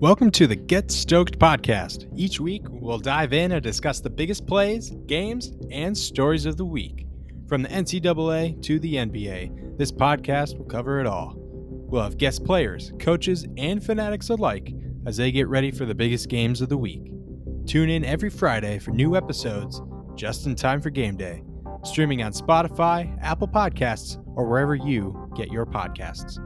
Welcome to the Get Stoked podcast. Each week, we'll dive in and discuss the biggest plays, games, and stories of the week. From the NCAA to the NBA, this podcast will cover it all. We'll have guest players, coaches, and fanatics alike as they get ready for the biggest games of the week. Tune in every Friday for new episodes just in time for game day, streaming on Spotify, Apple Podcasts, or wherever you get your podcasts.